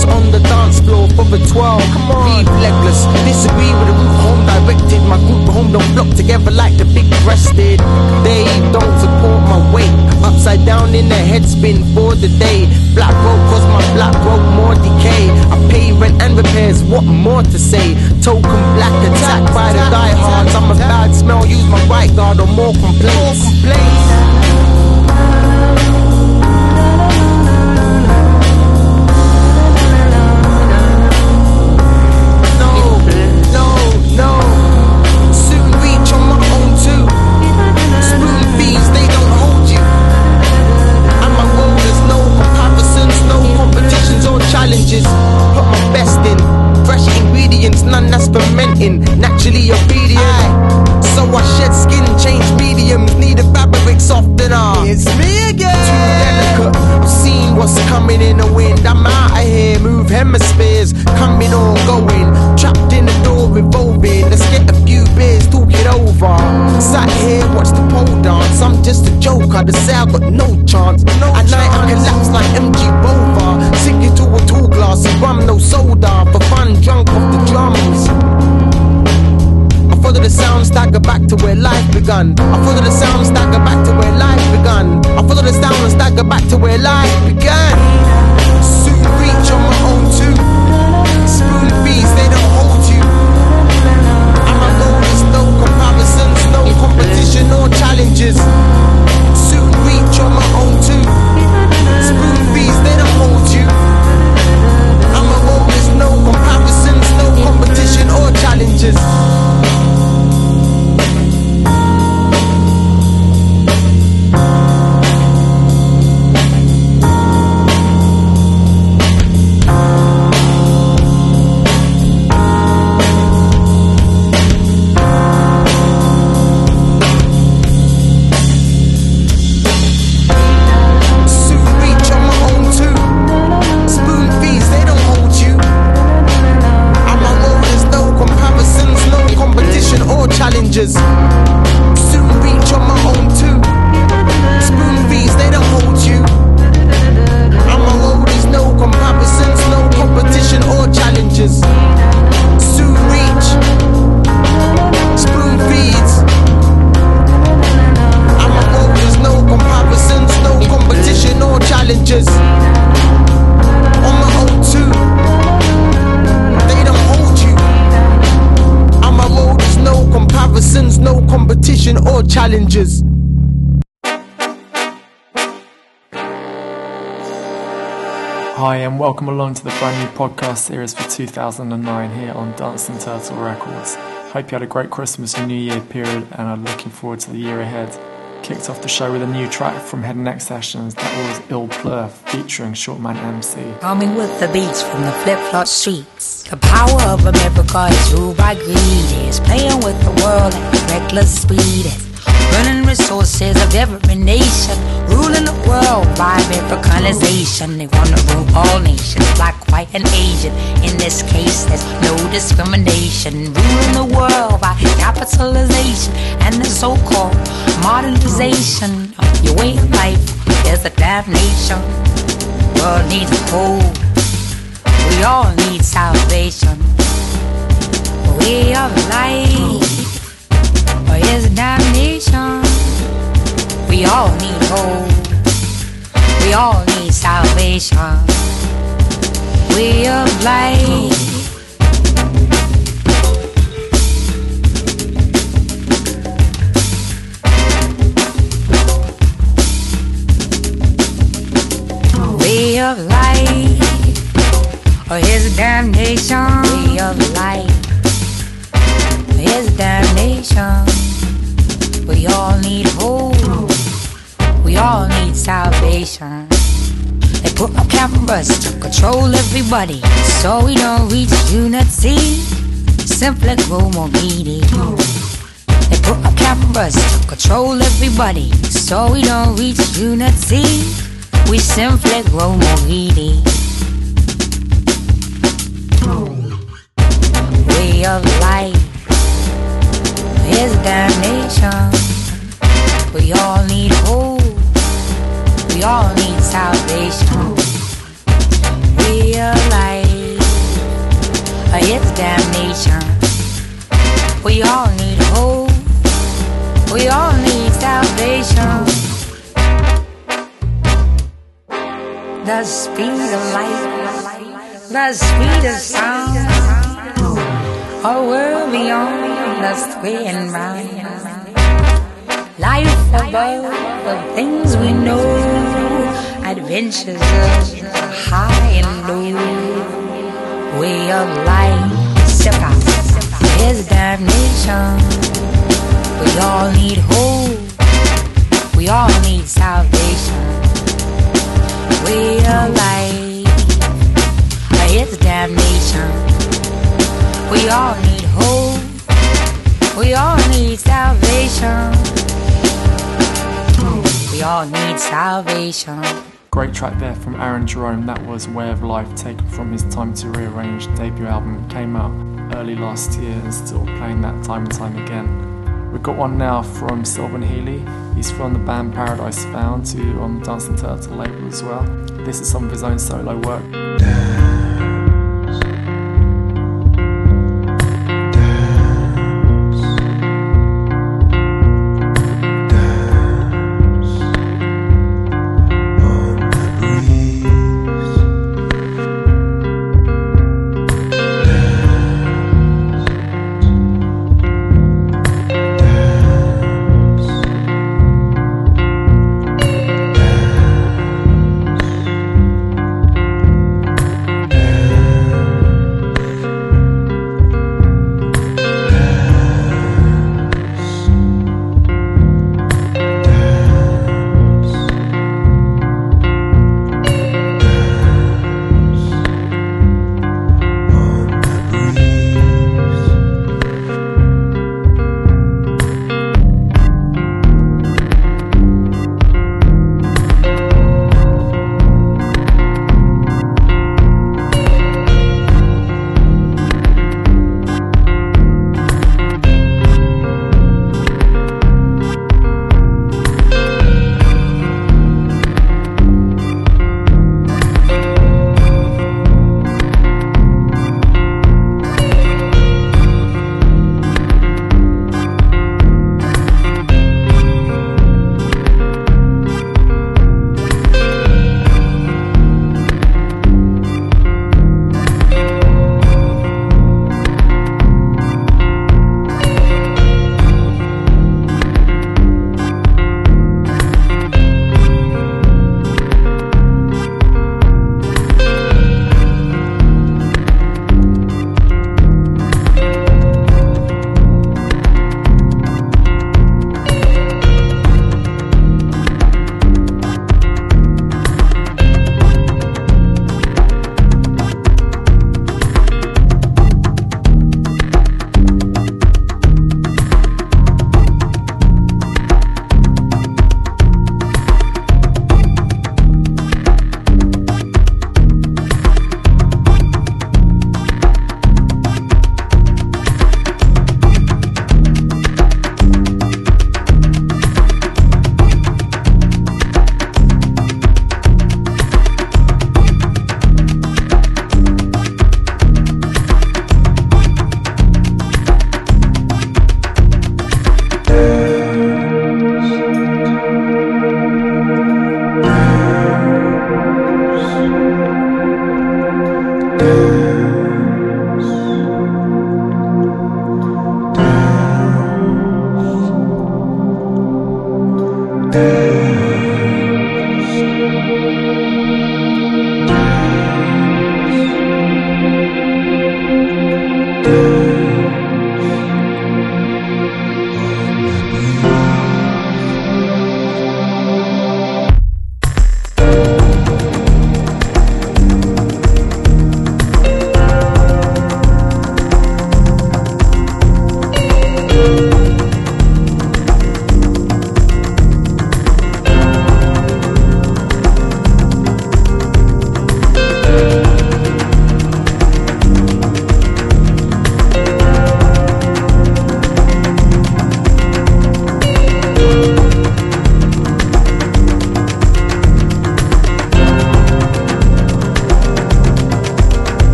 on the dance floor for the 12. Come on, leave legless, disagree with the route home directed. My group home don't block together like the big breasted. They don't support my weight, upside down in the head spin for the day. Black road cause my black road more decay. I pay rent and repairs, what more to say? Token black attack by the diehards. I'm a bad smell, and welcome along to the brand new podcast series for 2009 here on Dancing Turtle Records. Hope you had a great Christmas and New Year period and are looking forward to the year ahead. Kicked off the show with a new track from Head and Neck Sessions that was Il Pleur featuring Shortman MC. Coming with the beats from the flip flop streets. The power of America is ruled by greed. Is playing with the world at reckless speed. Is burning resources of every nation. Ruling the world by Americanization. They want to rule all nations, black, white, and Asian. In this case, there's no discrimination. Ruling the world by capitalization and the so-called modernization. Your way of life is a damnation. World needs hope. We all need salvation. Way of life or is damnation. We all need hope. We all need salvation. Way of life. Way of life or his damnation. Way of life his damnation. We all need hope. We all need salvation. They put up cameras to control everybody, so we don't reach unity. We simply grow more greedy. They put up cameras to control everybody, so we don't reach unity. We simply grow more greedy. Damnation. We all need hope. We all need salvation. Realize it's damnation. We all need hope. We all need salvation. The speed of light, the speed of sound, a world beyond square and round. Life above the things we know, adventures of high and low. Way of life, step out, there's damnation. We all need hope, we all need salvation. Way of life, it's damnation. We all need we all need salvation. We all need salvation. Great track there from Aaron Jerome. That was Way of Life, taken from his Time to Rearrange debut album. Came out early last year and still playing that time and time again. We've got one now from Sylvan Healy. He's from the band Paradise Found, who on the Dancing Turtle label as well. This is some of his own solo work.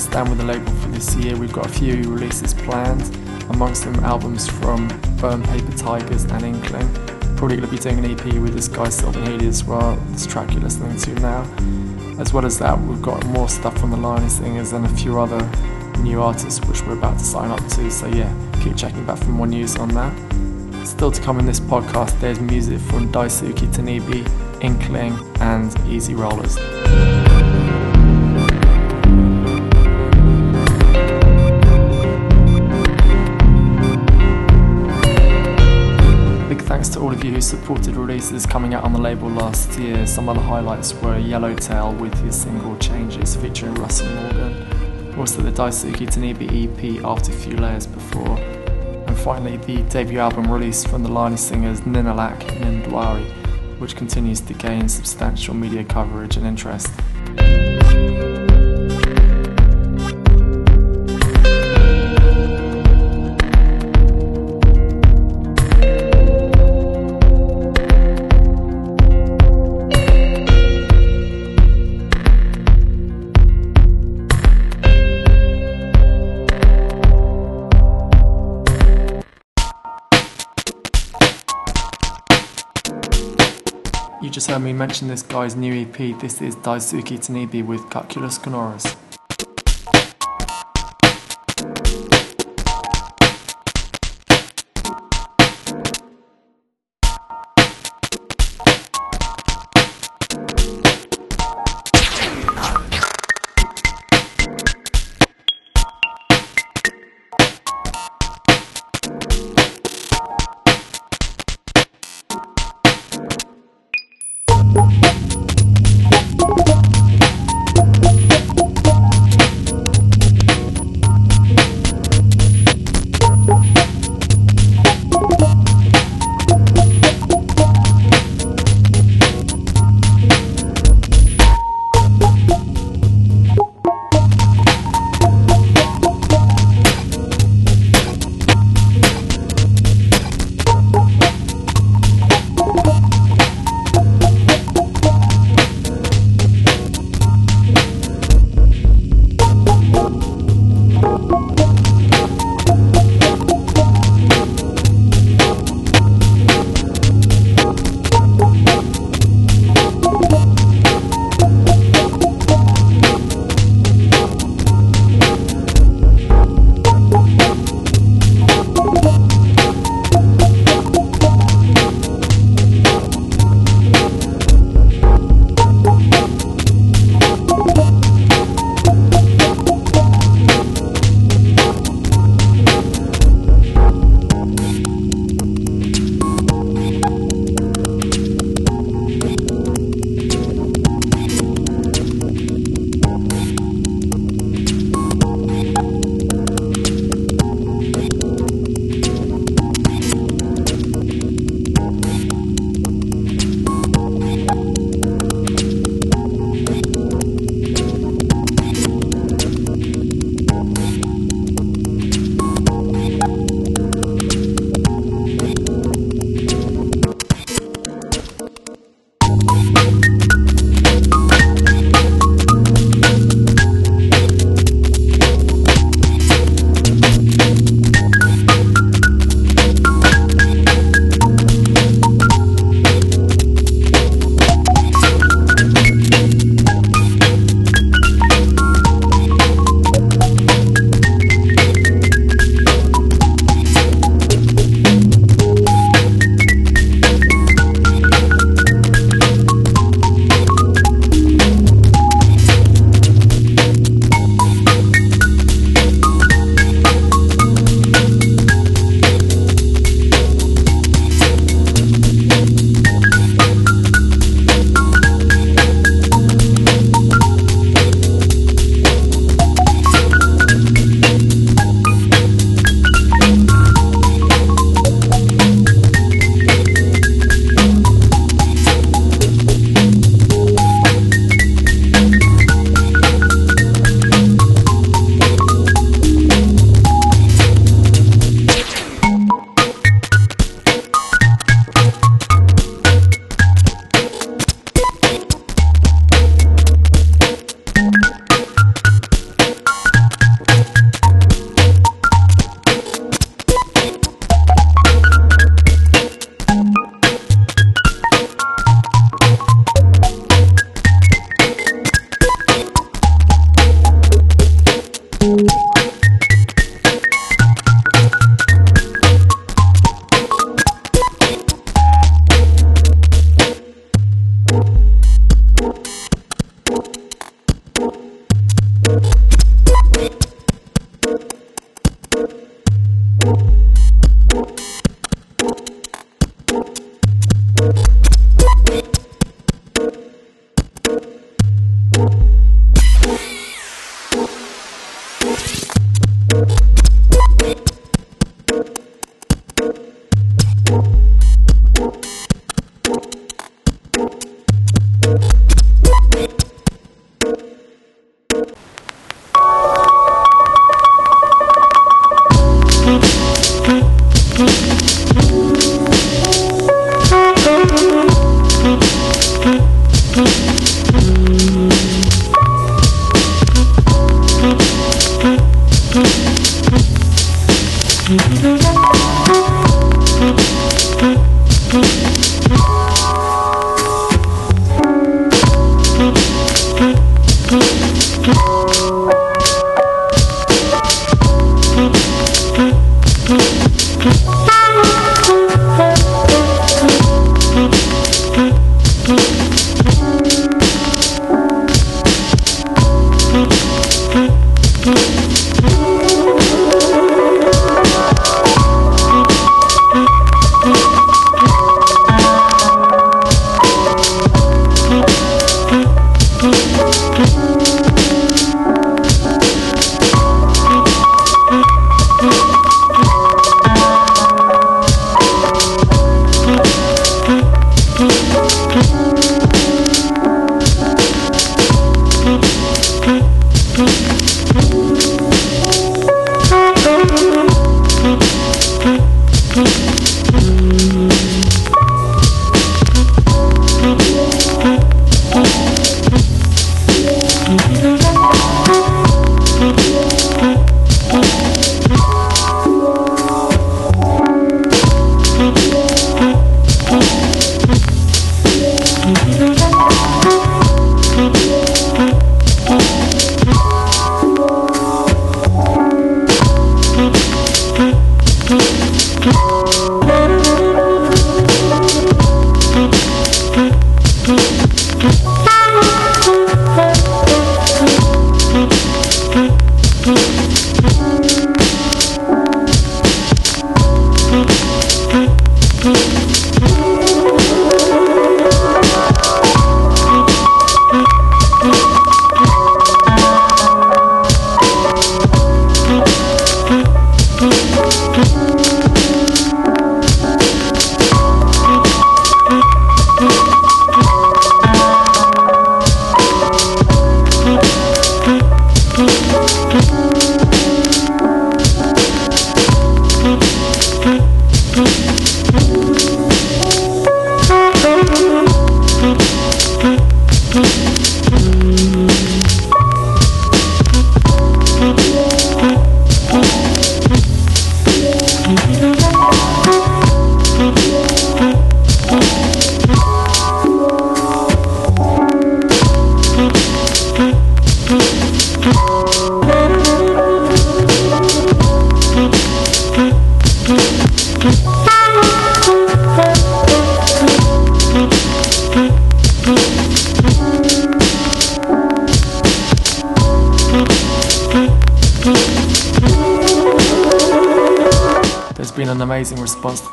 Things stand with the label for this year, we've got a few releases planned, amongst them albums from Burn Paper Tigers and Inkling. Probably going to be doing an EP with this guy Sylvan Healy as well, this track you're listening to now. As well as that, we've got more stuff from the Lani Singers and a few other new artists which we're about to sign up to. So yeah, keep checking back for more news on that. Still to come in this podcast, there's music from Daisuke Tanabe, Inkling, and Easy Rollers. Who supported releases coming out on the label last year. Some of the highlights were Yellowtail with his single Changes featuring Russell Morgan, also the Daisuke Tanabe EP After a Few Layers Before, and finally the debut album released from the Lani Singers Ninalak Nindwari, which continues to gain substantial media coverage and interest. You just heard mention this guy's new EP. This is Daisuke Tanabe with Calculus Canoris.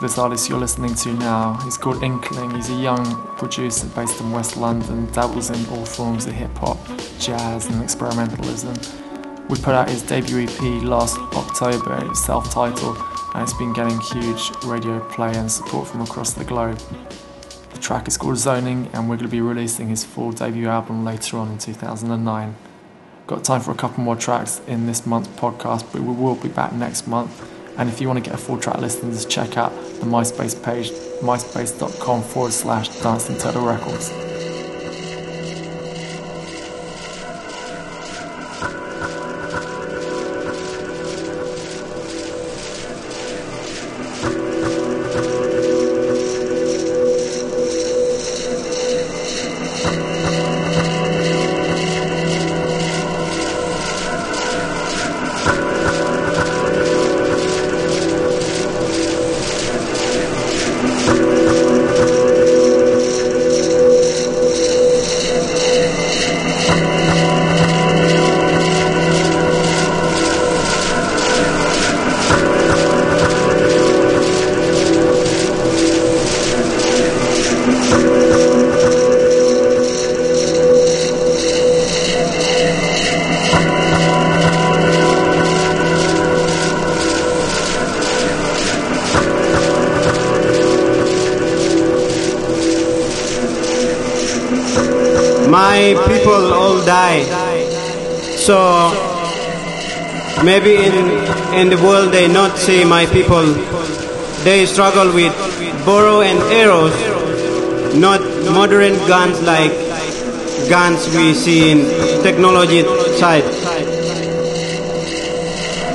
This artist you're listening to now. He's called Inkling. He's a young producer based in West London, dabbles in all forms of hip hop, jazz, and experimentalism. We put out his debut EP last October, self titled, and it's been getting huge radio play and support from across the globe. The track is called Zoning, and we're going to be releasing his full debut album later on in 2009. Got time for a couple more tracks in this month's podcast, but we will be back next month and if you want to get a full track listing, just check out the MySpace page, myspace.com forward slash Dancing Turtle Records. Maybe in, in the world they not see my people. They struggle with bow and arrows, not modern guns like guns we see in technology side.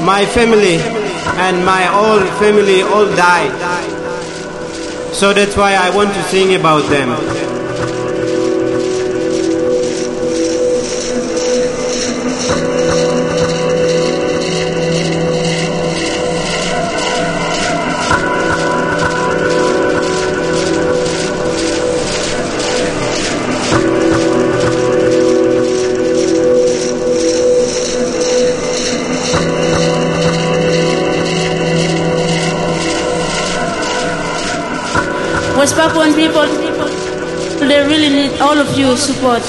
My family and my old family all died. So that's why I want to sing about them. All of you support.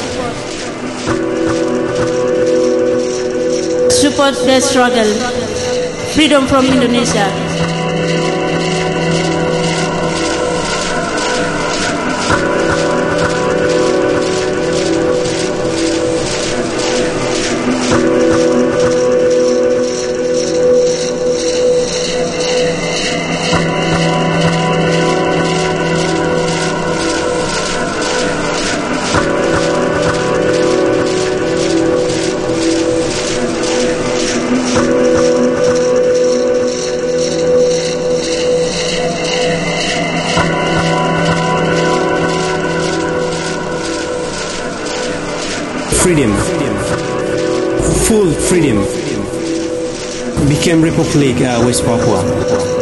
Support their struggle. Freedom from Indonesia. Freedom, became Republic uh, West Papua.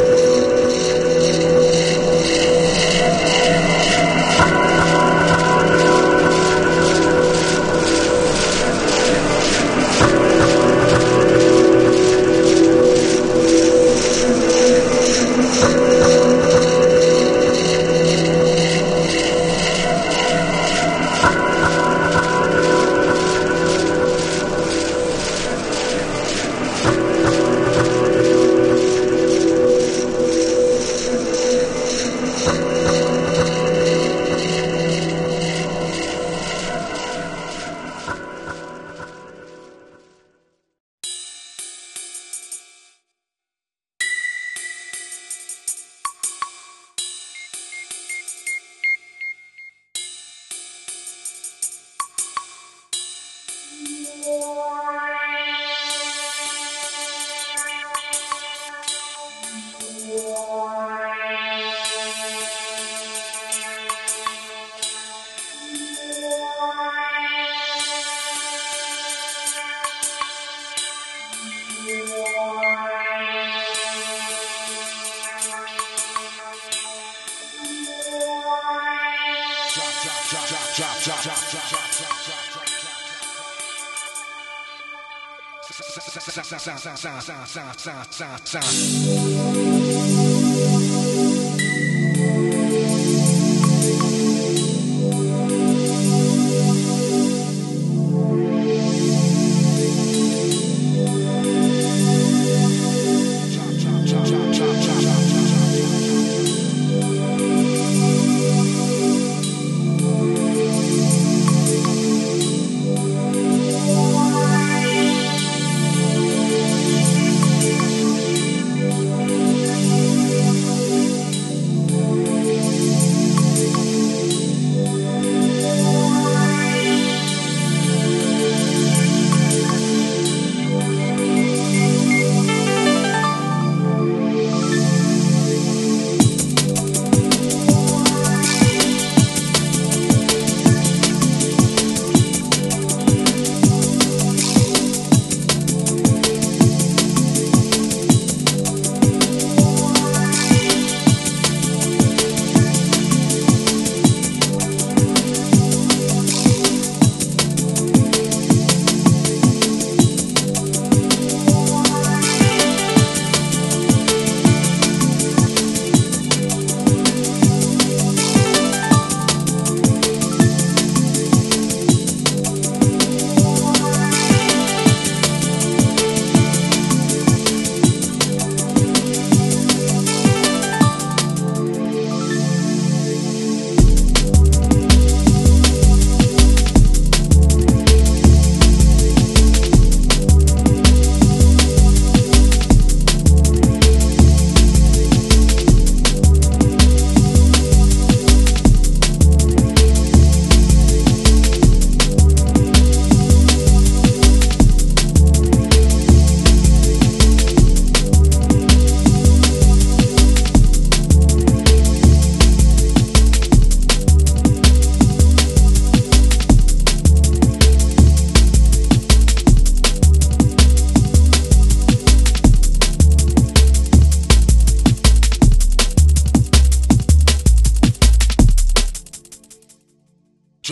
sa sa sa sa sa sa sa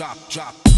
drop, drop.